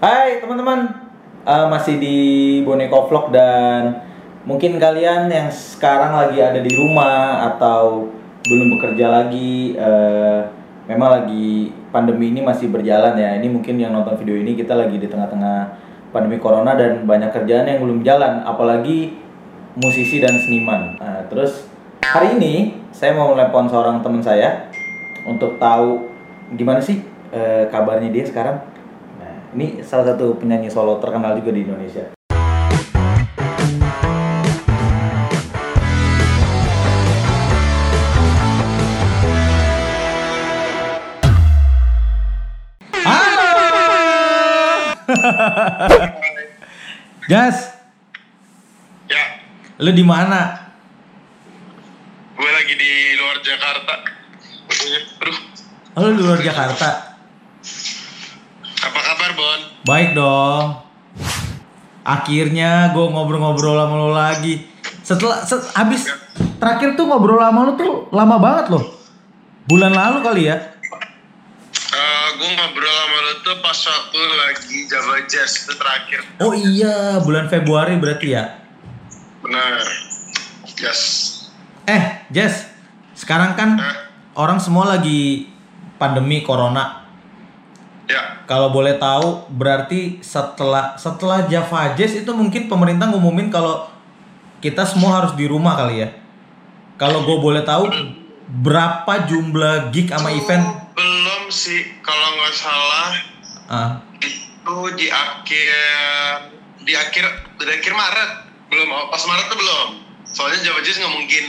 Hai teman-teman, Eh, masih di Boneko Vlog dan mungkin kalian yang sekarang lagi ada di rumah atau belum bekerja lagi, eh, memang lagi pandemi ini masih berjalan ya. Ini mungkin yang nonton video ini kita lagi di tengah-tengah pandemi corona dan banyak kerjaan yang belum jalan, apalagi musisi dan seniman. Nah, terus hari ini saya mau telepon seorang teman saya untuk tahu gimana sih eh, kabarnya dia sekarang. Ini salah satu penyanyi solo terkenal juga di Indonesia. Gas, Ya, lu di mana? gue lagi di luar Jakarta. Aduh, Oh, lu di luar Jakarta. Baik dong. Akhirnya gue ngobrol-ngobrol sama lo lagi. Setelah set, habis terakhir tuh ngobrol sama lo tuh lama banget loh. Bulan lalu kali ya. Eh, gue ngobrol sama lo tuh pas waktu lagi Java Jazz itu terakhir. Oh iya, bulan Februari berarti ya. Benar. Yes. Eh, Jess, sekarang kan Hah? orang semua lagi pandemi corona. Ya, Kalau boleh tahu, berarti setelah setelah Java Jazz itu mungkin pemerintah ngumumin kalau kita semua harus di rumah kali ya. Kalau gue boleh tahu, berapa jumlah gig sama Itu event? belum sih kalau nggak salah Ah, itu di akhir di akhir di akhir Maret belum pas Maret tuh belum soalnya Java Jazz nggak mungkin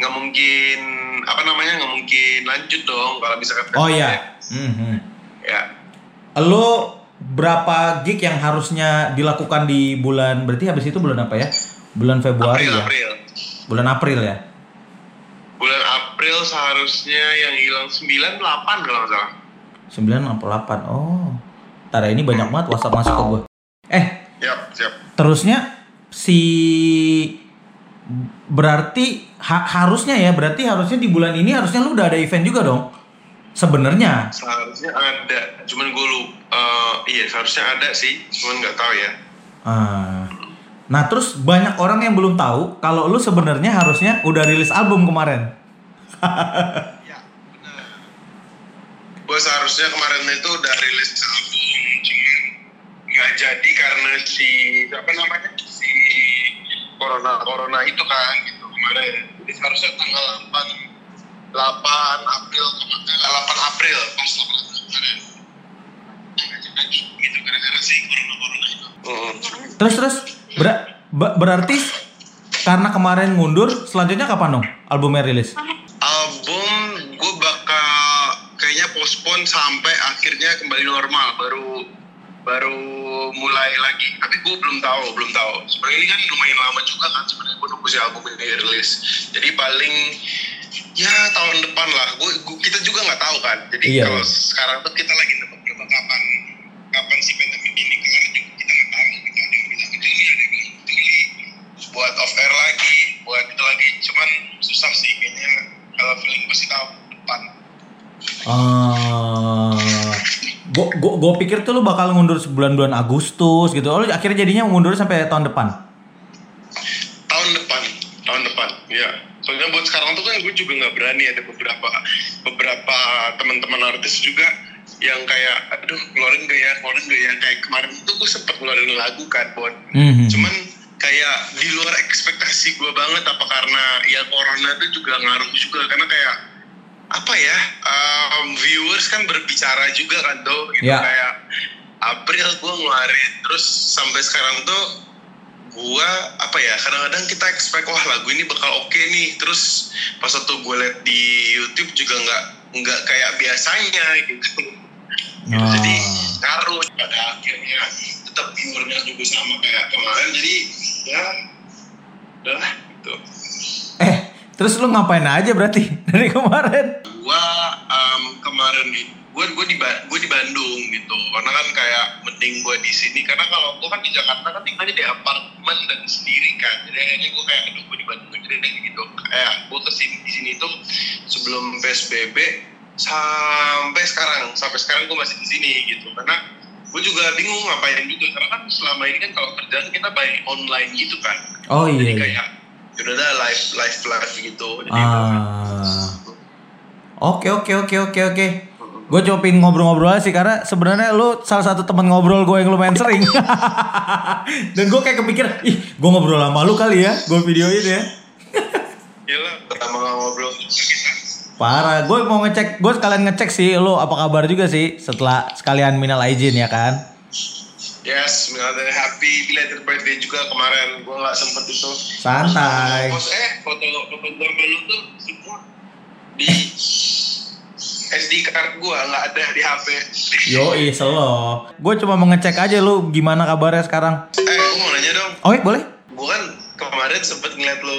nggak mungkin apa namanya nggak mungkin lanjut dong kalau misalkan oh iya. Mhm. ya Lo berapa gig yang harusnya dilakukan di bulan? Berarti habis itu bulan apa ya? Bulan Februari April ya. April Bulan April ya. bulan April seharusnya yang hilang 98 kalau nggak salah 9 apa 8? Oh. Tada ini banyak banget WhatsApp masuk ke gue. Eh, siap siap terusnya si berarti ha- harusnya ya berarti harusnya di bulan ini harusnya lu udah ada event juga dong sebenarnya. Seharusnya ada. Cuman gue lupa iya seharusnya ada sih. Cuman nggak tahu ya. Ah. nah terus banyak orang yang belum tahu kalau lu sebenarnya harusnya udah rilis album kemarin. Ya benar. Gue seharusnya kemarin itu udah rilis album cuman nggak jadi karena si apa namanya si corona corona itu kan gitu kemarin. Jadi seharusnya tanggal 8 8 April kemarin 8 April pas 8 April kemarin nggak jadi gitu gara-gara si corona corona itu. Terus terus ber- be- berarti karena kemarin mundur selanjutnya kapan dong albumnya rilis? Album gue bakal kayaknya postpone sampai akhirnya kembali normal baru baru mulai lagi. Tapi gue belum tahu belum tahu. Sebenarnya ini kan lumayan lama juga kan sebenarnya gue nunggu si album ini rilis. Jadi paling ya tahun depan lah. Gue, kita juga nggak tahu kan. Jadi Iya, kalau sekarang tuh kita lagi nebak-nebak kapan kapan si pandemi ini kelar juga kita nggak tahu. Gitu ada yang bilang ini ada yang bilang ini buat off air lagi buat itu lagi. Cuman susah sih kayaknya kalau feeling sih tahun depan. Ah, gue pikir tuh lu bakal ngundur bulan-bulan Agustus gitu. Oh, lu akhirnya jadinya mundur sampai tahun depan. tahun depan tahun depan ya soalnya buat sekarang tuh kan gue juga nggak berani ada beberapa beberapa teman-teman artis juga yang kayak aduh keluarin gak ya keluarin gak ya kayak kemarin tuh gue sempet ngeluarin lagu kan buat Mhm. cuman kayak di luar ekspektasi gue banget apa karena ya corona tuh juga ngaruh juga karena kayak apa ya um, viewers kan berbicara juga kan tuh gitu Ya. kayak April gue ngeluarin terus sampai sekarang tuh gua apa ya kadang-kadang kita expect wah lagu ini bakal oke nih. Terus pas waktu gue liat di YouTube juga nggak nggak kayak biasanya gitu. Gitu, Ah. jadi ngaruh pada akhirnya. Tetap viewernya juga sama kayak kemarin jadi ya udah gitu. Eh, terus lu ngapain aja berarti dari kemarin? gua em, kemarin nih gua gua di gua di Bandung gitu. Karena kan kayak mending gua di sini. Karena kalau gua kan di Jakarta kan tinggalnya di apartemen dan sendiri kan. Jadi akhirnya gua kayak aduh gua di Bandung aja deh gitu. Kayak gua ke sini di sini tuh sebelum PSBB sampai sekarang. Sampai sekarang gue masih di sini gitu. Karena gue juga bingung ngapain juga. Karena kan selama ini kan kalau kerjaan kita by online gitu kan. Oh jadi iya. iya. kayak ya udah dah live live live gitu. Jadi Ah. Oke oke oke oke oke. Gue pengen ngobrol-ngobrol aja sih karena sebenarnya lu salah satu teman ngobrol gue yang lumayan sering. Dan gue kayak kepikir, ih gue ngobrol sama lu kali ya, gue videoin ya. Gila, pertama ngobrol Parah, gue mau ngecek, gue sekalian ngecek sih lu apa kabar juga sih setelah sekalian minal aijin ya kan. Yes, minal happy belated birthday juga kemarin. Gue nggak sempet itu. Santai. Pos eh foto foto sama lu tuh semua di SD card gue nggak ada di HP. Yo selo. Gue cuma mau ngecek aja lu gimana kabarnya sekarang. Eh, gue mau nanya dong. Oke boleh? Gue kan kemarin sempet ngeliat lu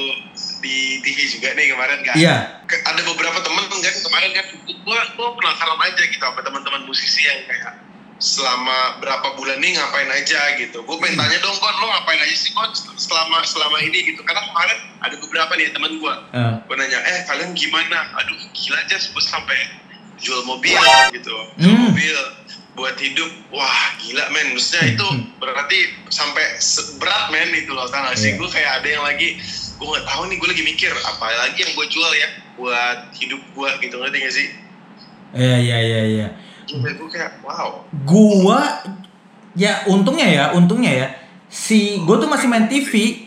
di TV juga nih kemarin kan. Iya. Ke- Ada beberapa temen kan kemarin kan. Gue gue penasaran aja gitu sama teman-teman musisi yang kayak selama berapa bulan nih ngapain aja gitu. Gue pengen tanya dong kon lo ngapain aja sih kon selama selama ini gitu. Karena kemarin ada beberapa nih temen gue. Eh, Gue nanya, eh kalian gimana? Aduh gila aja gue sampai jual mobil gitu. Jual Hmm. mobil buat hidup. Wah gila men. Maksudnya itu berarti sampai berat men itu loh. Iya. sih? Gue kayak ada yang lagi, gue gak tahu nih gue lagi mikir apa lagi yang gue jual ya buat hidup gue gitu ngerti gak sih? Iya iya iya iya. Gue kayak wow. Gua ya untungnya ya, untungnya ya. Si gue tuh masih main TV,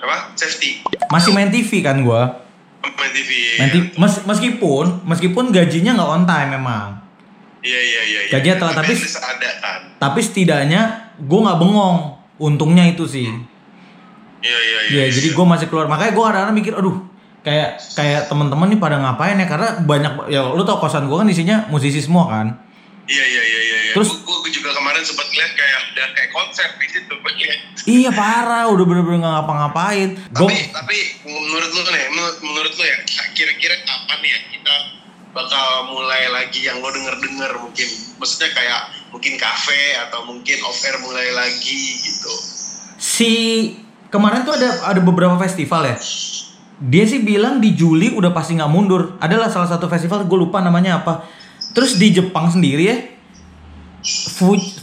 Apa? Safety. masih main TV kan gua. Main TV. Main TV mes- meskipun meskipun gajinya nggak on time memang. Iya iya iya. iya. Gajinya telat, tapi- ada kan. Tapi setidaknya gue nggak bengong. Untungnya itu sih. Iya iya iya. Iya, jadi gue masih keluar. Makanya gue kadang-kadang mikir, aduh, kayak kayak teman-teman nih pada ngapain ya? Karena banyak ya lu tau kosan gue kan isinya musisi semua kan. Iya iya iya iya. iya. Terus- kemarin sempat lihat kayak udah kayak konser di situ. Iya. Iya parah, udah bener-bener nggak ngapa-ngapain. Tapi tapi menurut lu nih, menurut, menurut lu ya kira-kira kapan ya kita bakal mulai lagi yang lo denger-denger mungkin maksudnya kayak mungkin kafe atau mungkin off air mulai lagi gitu. si kemarin tuh ada ada beberapa festival ya. Dia sih bilang di Juli udah pasti nggak mundur. Adalah salah satu festival gue lupa namanya apa. Terus di Jepang sendiri ya.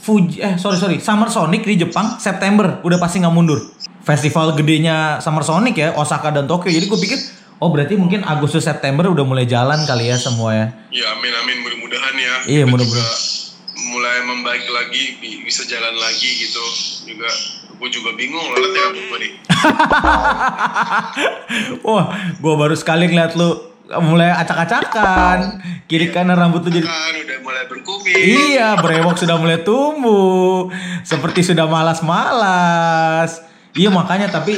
Fuji, eh sorry sorry Summer Sonic di Jepang September udah pasti nggak mundur. Festival gedenya Summer Sonic ya Osaka dan Tokyo. Jadi gue pikir oh berarti mungkin Agustus September udah mulai jalan kali ya semua ya. Ya amin amin mudah-mudahan ya. Iya, mudah-mudahan. Mulai membaik lagi bi- bisa jalan lagi gitu juga. Gue juga bingung loh rambut gue nih. Wah, gue baru sekali ngeliat lu mulai acak-acakan. Kiri kanan rambut lu jadi udah mulai berkumis. Iya, brewok sudah mulai tumbuh. Seperti sudah malas-malas. Iya, makanya tapi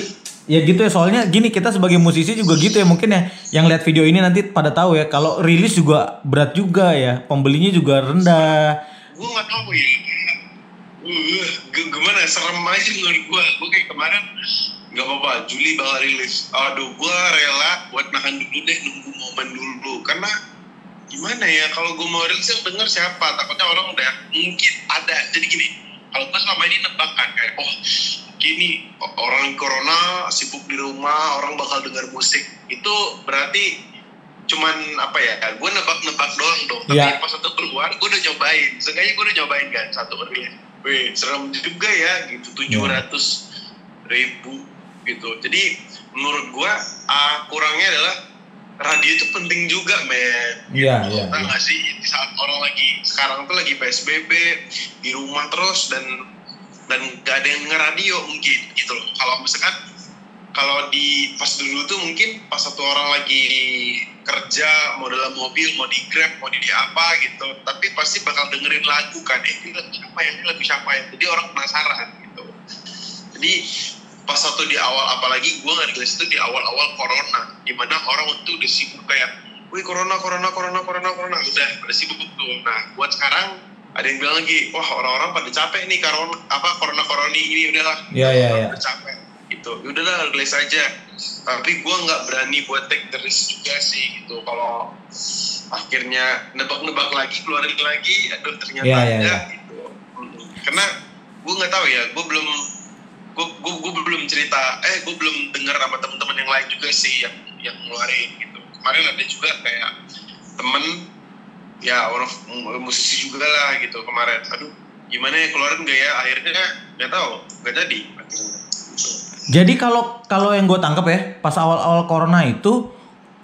ya gitu ya soalnya gini kita sebagai musisi juga gitu ya mungkin ya yang lihat video ini nanti pada tahu ya kalau rilis juga berat juga ya pembelinya juga rendah gue nggak tahu ya gimana serem aja menurut gue gue kayak kemarin nggak apa-apa Juli bakal rilis. Aduh gue rela buat nahan dulu deh nunggu momen dulu. Karena gimana ya kalau gue mau rilis yang denger siapa? Takutnya orang udah mungkin ada. Jadi gini kalau gue selama ini nebak kan kayak oh gini orang corona sibuk di rumah orang bakal dengar musik. Itu berarti cuman apa ya gue nebak-nebak doang dong. Tapi Iya. pas satu keluar gue udah nyobain. Seenggaknya gue udah nyobain kan satu rilis. Wih serem juga ya gitu. Tujuh ratus ribu gitu. Jadi menurut gue ah, kurangnya adalah radio itu penting juga men. Iya, gitu. iya, Tau iya. nggak sih di saat orang lagi sekarang tuh lagi psbb di rumah terus dan dan gak ada yang ngeradio mungkin gitu loh. Kalau misalkan kalau di pas dulu tuh mungkin pas satu orang lagi kerja mau dalam mobil mau di grab mau di, di apa gitu. Tapi pasti bakal dengerin lagu kan. Eh ini lagu siapa ya? Ini lagu siapa ya? Jadi orang penasaran gitu. Jadi pas satu di awal apalagi gue nggak rilis itu di awal-awal corona di mana orang tuh udah sibuk kayak wih corona corona corona corona corona. Udah udah sibuk tuh. Nah buat sekarang ada yang bilang lagi wah orang-orang pada capek nih corona apa corona corona ini udahlah Orang iya. udah capek gitu. Ya udahlah rilis aja. Tapi gue nggak berani buat take the risk juga sih gitu. Kalau akhirnya nebak-nebak lagi keluarin lagi aduh ternyata Iya, iya, enggak gitu. Mm. karena gue nggak tahu ya gue belum gue gue gue belum cerita eh gue belum dengar sama teman-teman yang lain juga sih yang yang ngeluarin gitu. Kemarin ada juga kayak temen ya orang musisi juga lah gitu kemarin. Aduh gimana ya keluarin gak ya? Akhirnya nggak tahu nggak jadi. Akhirnya. Jadi kalau kalau yang gue tangkap ya pas awal-awal corona itu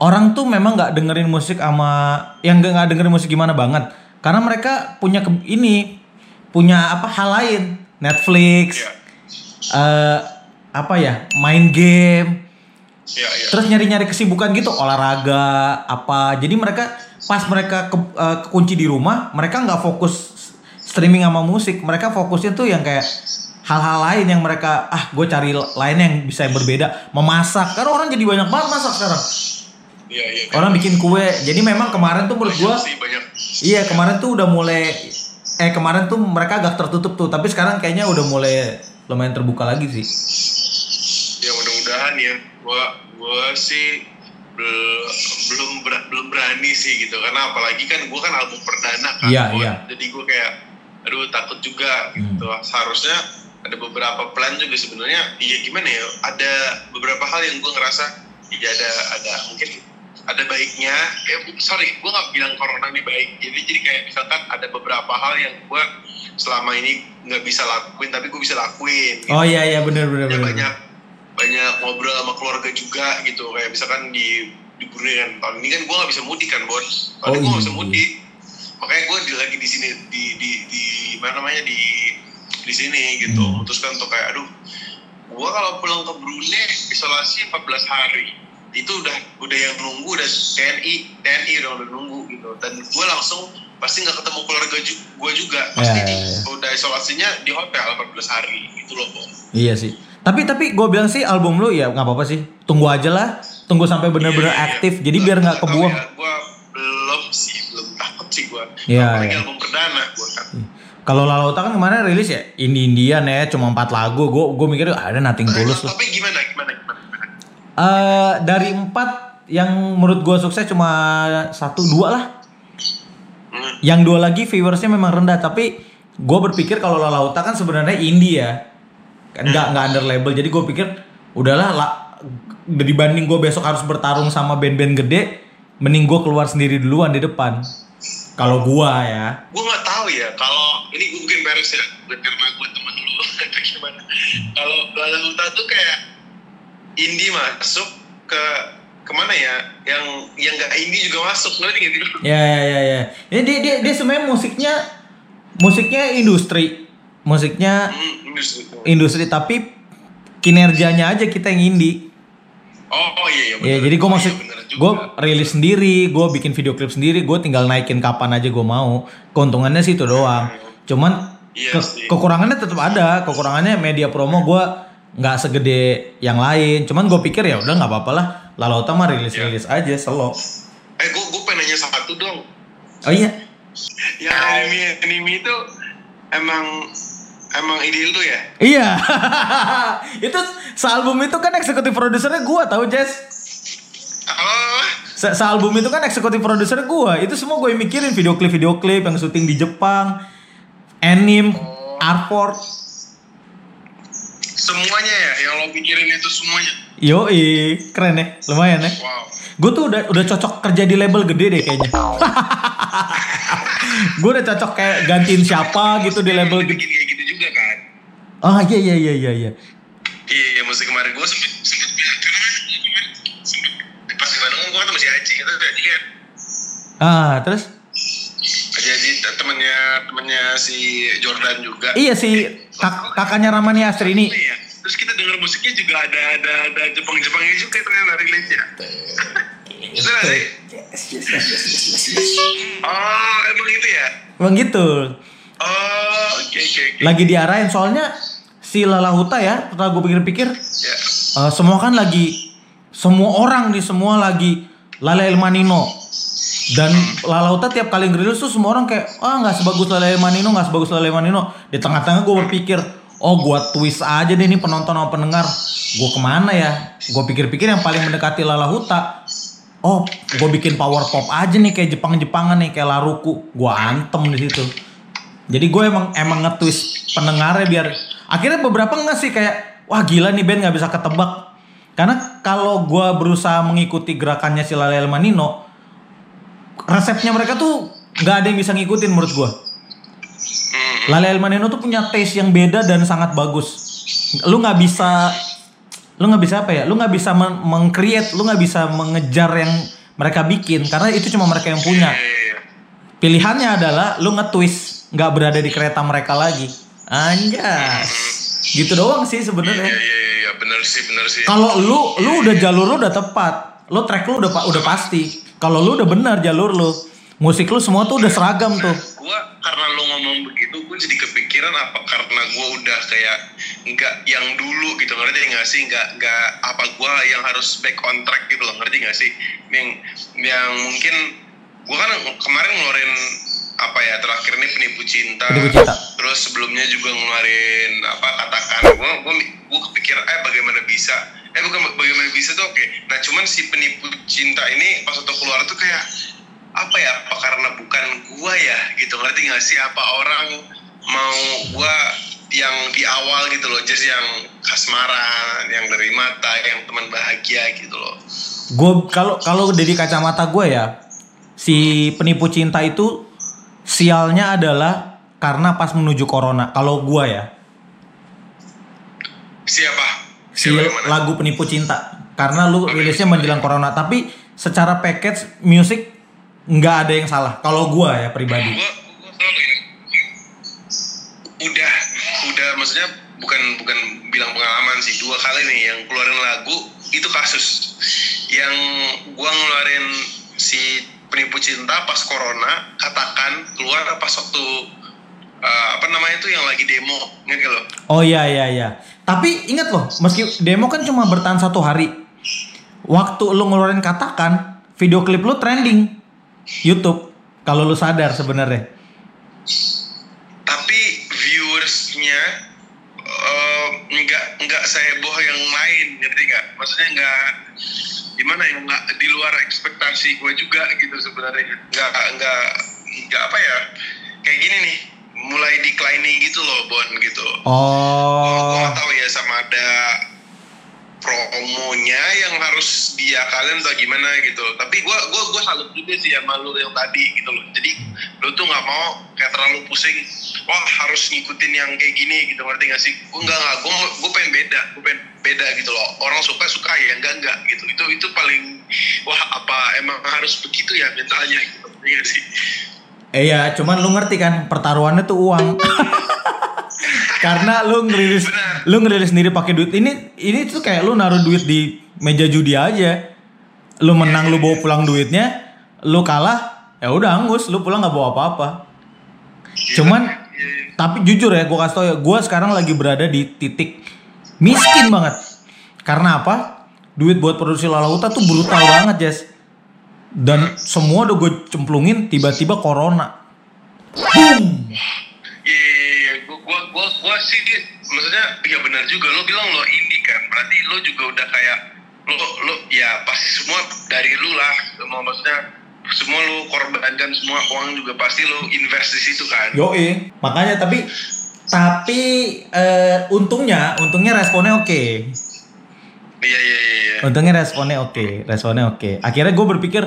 orang tuh memang nggak dengerin musik sama yang nggak dengerin musik gimana banget. Karena mereka punya ke, ini punya apa hal lain. Netflix Iya. Eh apa ya main game. Iya, iya. terus nyari-nyari kesibukan gitu olahraga apa. Jadi mereka pas mereka ke, eh, kekunci di rumah mereka nggak fokus streaming sama musik. Mereka fokusnya tuh yang kayak hal-hal lain yang mereka ah gue cari lain yang bisa yang berbeda. Memasak. Karena orang jadi banyak banget masak sekarang. Iya, iya. orang bikin kue. Jadi memang kemarin tuh menurut gue iya kemarin tuh udah mulai eh kemarin tuh mereka agak tertutup tuh. Tapi sekarang kayaknya udah mulai lumayan terbuka lagi sih Ya mudah-mudahan ya. Gua gua sih bel- belum ber- belum berani sih gitu karena apalagi kan gua kan album perdana kan. Iya, Gua- iya. Jadi gua kayak aduh takut juga gitu. Hmm. Seharusnya ada beberapa plan juga sebenarnya ya gimana ya ada beberapa hal yang gua ngerasa ya ada ada mungkin ada baiknya. Eh sorry gua nggak bilang corona ini baik. Jadi jadi kayak misalkan ada beberapa hal yang gua selama ini nggak bisa lakuin tapi gue bisa lakuin gitu. Oh iya iya bener bener ya, bener. banyak banyak ngobrol sama keluarga juga gitu. Kayak misalkan di di Brunei kan tahun ini kan gue nggak bisa mudik kan bos? Oh, tahun ini gue nggak iya. bisa mudik. Makanya gue di, lagi di sini di di di mana namanya di di sini gitu. Hmm. memutuskan untuk kayak aduh gue kalau pulang ke Brunei isolasi 14 hari itu udah udah yang nunggu udah TNI TNI udah udah nunggu gitu dan gue langsung pasti nggak ketemu keluarga ju gue juga pasti Ya, ya, ya. udah isolasinya di hotel 14 hari gitu loh bos Iya sih. Tapi tapi gue bilang sih album lu ya nggak apa-apa sih. Tunggu aja lah. Tunggu sampai bener-bener Iya, iya. aktif. Jadi biar nggak kebuang. Ya, gua belum sih, belum takut sih gua. Iya, Apalagi iya. album perdana gua kan. Kalau Lalauta kan kemarin rilis ya Indie Indian ya cuma empat lagu. Gue gue mikir "Ah, ada Nothing Tulus lah. Tapi gimana, gimana, gimana, Eh dari empat yang menurut gue sukses cuma satu dua lah. Yang dua lagi viewersnya memang rendah tapi gue berpikir kalau Lalauta kan sebenarnya indie ya. Kan nggak nggak under label. Jadi gue pikir udahlah lah dibanding gue besok harus bertarung sama band-band gede, mending gue keluar sendiri duluan di depan. Kalau gua ya. Gua nggak tahu ya. Kalau ini gua mungkin beres ya, karena gua temen lu atau gimana. Kalau Lala Huta tuh kayak indie masuk ke ke mana ya? Yang yang nggak indie juga masuk, ngerti sih? Ya ya ya ya. Ini dia dia, dia sebenarnya musiknya musiknya industri. Musiknya Hmm, industri. industri tapi kinerjanya aja kita yang indie. Oh, oh iya iya. Ya bener. jadi gue Oh, iya, juga. gue rilis sendiri, gue bikin video klip sendiri, gue tinggal naikin kapan aja gue mau. Keuntungannya sih itu doang. Cuman Iya ke- kekurangannya tetap ada. Kekurangannya media promo gue nggak segede yang lain. Cuman gue pikir ya udah nggak apa-apa lah. Lalu utama rilis rilis Iya. aja selo. Eh, gua gua pengen nanya satu dong. Oh iya. yang anime anime itu emang emang ide lu ya Iya. itu sealbum itu kan eksekutif produsernya gua tahu Jess. oh Se sealbum itu kan eksekutif produsernya gua. Itu semua gue mikirin video klip video klip yang syuting di Jepang, anime, artwork. Semuanya ya yang lo pikirin itu semuanya Yoi, keren ya, lumayan ya. wow Gue tuh udah udah cocok kerja di label gede deh kayaknya. gue udah cocok kayak gantiin siapa gitu di label gede. kayak gitu juga kan Ah iya iya iya iya iya. iya iya musik kemarin gue sempet sempet bilang kan sempet pas di Bandung gue ketemu si Aji itu tadi kan Ah terus? Aji Aji temennya temennya si Jordan juga Iya sih kak- kakaknya Ramani Astrini. Iya. Terus kita denger musiknya juga ada ada ada Jepang Jepangnya juga ternyata relate ya. Sih? Oh emang itu ya? Emang gitu. Oh oke oke oke. Lagi diarahin soalnya si Lala Huta ya, setelah gue pikir-pikir, Ya. eh, semua kan lagi semua orang di semua lagi Lala El Manino dan Lala Huta tiap kali ngerilis tuh semua orang kayak ah nggak sebagus Lala El Manino nggak sebagus Lala El Manino. Di tengah-tengah gue berpikir oh gua twist aja deh ini penonton sama pendengar. Gue ke mana ya? Gue pikir-pikir yang paling mendekati Lala Huta oh gue bikin power pop aja nih kayak Jepang-Jepangan nih kayak Laruku gue antem di situ. Jadi gue emang emang nge-twist pendengarnya biar akhirnya beberapa enggak sih kayak wah gila nih band nggak bisa ketebak. Karena kalau gue berusaha mengikuti gerakannya si Lale Manino resepnya mereka tuh nggak ada yang bisa ngikutin menurut gue Hmm, Lale El Manino tuh punya taste yang beda dan sangat bagus. Lu nggak bisa lu nggak bisa apa ya? Lu nggak bisa men- meng-create, lu nggak bisa mengejar yang mereka bikin karena itu cuma mereka yang punya. Iya, iya, iya. Pilihannya adalah lu nge-twist, nggak berada di kereta mereka lagi. Anjas. Gitu doang sih sebenarnya. iya, iya, iya, bener sih, bener sih. Kalau lu lu udah jalur lu udah tepat. Lu track lu udah udah pasti. Kalau lu udah benar jalur lu. Musik lu semua tuh udah seragam tuh. Gua karena lo ngomong begitu, gue jadi kepikiran apa karena gue udah kayak nggak yang dulu gitu ngerti nggak sih nggak nggak apa gue yang harus back on track gitu loh ngerti nggak sih yang yang mungkin gue kan kemarin ngeluarin apa ya terakhir ini penipu cinta, Penipu Cinta. terus sebelumnya juga ngeluarin apa katakan gue gue gue kepikiran eh bagaimana bisa eh bukan bagaimana bisa tuh? Oke. Nah cuman si penipu cinta ini pas waktu keluar tuh kayak apa ya? Apa karena bukan gua ya? Gitu. Ngerti nggak sih? Apa orang mau gua yang di awal gitu loh just yang kasmaran yang dari mata yang teman bahagia gitu loh. Gue kalau kalau dari kacamata gue ya, si penipu cinta itu sialnya adalah karena pas menuju corona. Kalau gue ya, siapa si mana lagu penipu cinta karena lu rilisnya menjelang corona. Tapi secara package music nggak ada yang salah. Kalau gue ya pribadi. gua gua udah udah maksudnya bukan bukan bilang pengalaman sih dua kali nih yang keluarin lagu itu kasus yang gua ngeluarin si penipu cinta pas corona katakan keluar pas waktu eh, apa namanya itu yang lagi demo ngerti lo Oh iya iya iya. Tapi ingat loh, meski demo kan cuma bertahan satu hari. Waktu lu ngeluarin katakan, video klip lu trending YouTube. Kalau lu sadar sebenarnya. tapi viewersnya eh, nggak nggak seheboh yang lain ngerti nggak maksudnya nggak gimana ya nggak di luar ekspektasi gue juga gitu sebenarnya nggak nggak nggak apa ya kayak gini nih mulai declining gitu loh Bon gitu. Gue Oh. nggak tahu ya sama ada promonya yang harus dia kalian atau gimana gitu. Tapi gue gua gua salut juga sih sama lu yang tadi gitu loh. Jadi lu tuh nggak mau kayak terlalu pusing wah harus ngikutin yang kayak gini gitu. Ngerti gak sih? Gue nggak nggak gue gue pengen beda gue pengen beda gitu loh. Orang suka suka ya enggak enggak gitu. Itu itu paling wah apa emang harus begitu ya mentalnya? Gitu. Ngerti gak sih Eh ya, cuman lu ngerti kan pertaruhannya tuh uang. Karena lu ngerilis Benar. lu ngerilis sendiri pakai duit ini ini tuh kayak lu naruh duit di meja judi aja. Lu menang lu bawa pulang duitnya, lu kalah ya udah angus, lu pulang nggak bawa apa-apa. Cuman Iya, iya. tapi jujur ya, gue kasih tau ya, gue sekarang lagi berada di titik miskin banget. Karena apa? Duit buat produksi lalauta tuh brutal banget, Jess. Dan semua udah gue cemplungin, tiba-tiba corona. Boom! Iya. Gua, gua, gua, gua sih, maksudnya, ya benar juga. Lo bilang lo indie kan, berarti lo juga udah kayak, lo, lo, ya pasti semua dari lu lah. Semua maksudnya, semua lo korbankan semua uang juga pasti lo invest di situ kan. Yoi. Makanya tapi tapi eh, untungnya untungnya responnya oke. Iya, iya, iya. Iya. Untungnya responnya oke, responnya oke. Akhirnya gue berpikir,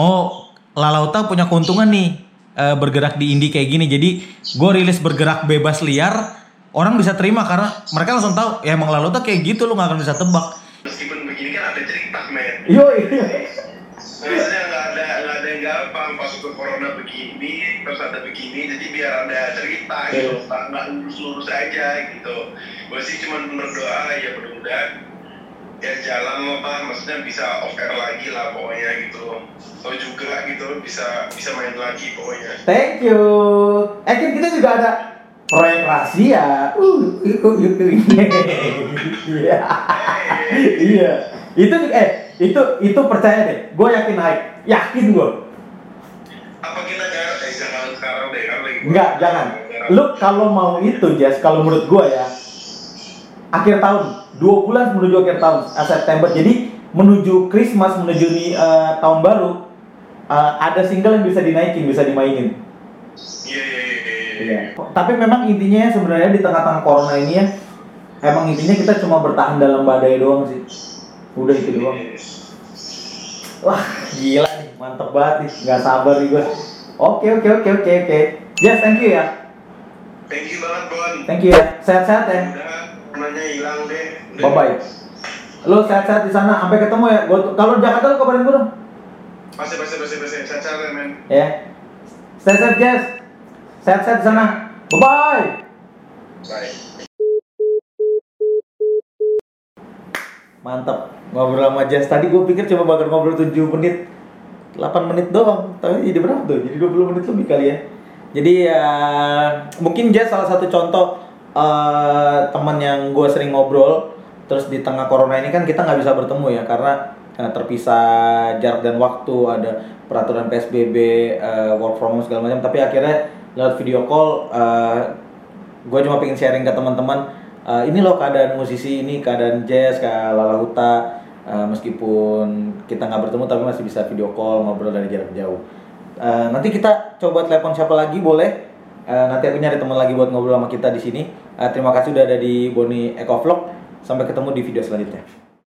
oh Lalauta punya keuntungan nih eh, bergerak di indie kayak gini. Jadi gue rilis bergerak bebas liar, orang bisa terima karena mereka langsung tahu ya emang Lalauta kayak gitu lu nggak akan bisa tebak. Meskipun begini kan ada cerita, men. Yoi. Maksudnya nggak ada nggak ada yang gampang pas ke corona begini, terus ada begini, jadi biar ada cerita gitu, nggak nggak lurus-lurus aja gitu. Gue sih cuma berdoa ya mudah-mudahan ya jalan lah, maksudnya bisa off air lagi lah pokoknya gitu. Lo juga gitu bisa bisa main lagi pokoknya. Thank you. Eh kan kita juga ada proyek rahasia. Uh, uh, uh, uh. Iya. Iya. Itu eh itu itu percaya deh. Gue yakin naik. Yakin gue. Apa kita garap? Eh jangan sekarang deh kan lagi. Enggak, jangan. Lu kalau mau itu, Jas, kalau menurut gue ya, akhir tahun, dua bulan menuju akhir tahun, eh, September. Jadi menuju Christmas, menuju eh, tahun baru, eh, ada single yang bisa dinaikin, bisa dimainin. Iya iya iya. iya. Iya. Tapi memang intinya ya sebenarnya di tengah-tengah corona ini ya, emang intinya kita cuma bertahan dalam badai doang sih. Udah itu doang. Wah, gila nih, mantep banget nih, nggak sabar nih gue. Oke, oke, oke, oke, oke. Yes, thank you ya. Thank you banget Bon. Thank you ya. Sehat-sehat ya. Warnanya hilang deh. Bye bye. Lu sehat-sehat di sana. Sampai ketemu ya. Gua kalau Jakarta lu kabarin gue dong. Pasti pasti pasti pasti. Sehat-sehat ya men. Ya. Stay safe, Jess. Sehat-sehat di sana. Bye bye. Bye. Mantap. Ngobrol sama Jess. Tadi gue pikir coba bakal ngobrol 7 menit. 8 menit doang. Tapi jadi berapa tuh? Jadi 20 menit lebih kali ya. Jadi ya mungkin Jess salah satu contoh eh, teman yang gue sering ngobrol. Terus di tengah corona ini kan kita nggak bisa bertemu ya karena eh, terpisah jarak dan waktu ada peraturan PSBB, eh, work from home segala macam. Tapi akhirnya lewat video call gue cuma pengen sharing ke teman-teman eh, ini loh keadaan musisi ini keadaan jazz kayak Lala Huta eh, meskipun kita nggak bertemu tapi masih bisa video call ngobrol dari jarak jauh Eh, nanti kita coba telepon siapa lagi boleh Eh, nanti aku nyari teman lagi buat ngobrol sama kita di sini Eh, terima kasih udah ada di Boni Eco Vlog. Sampai ketemu di video selanjutnya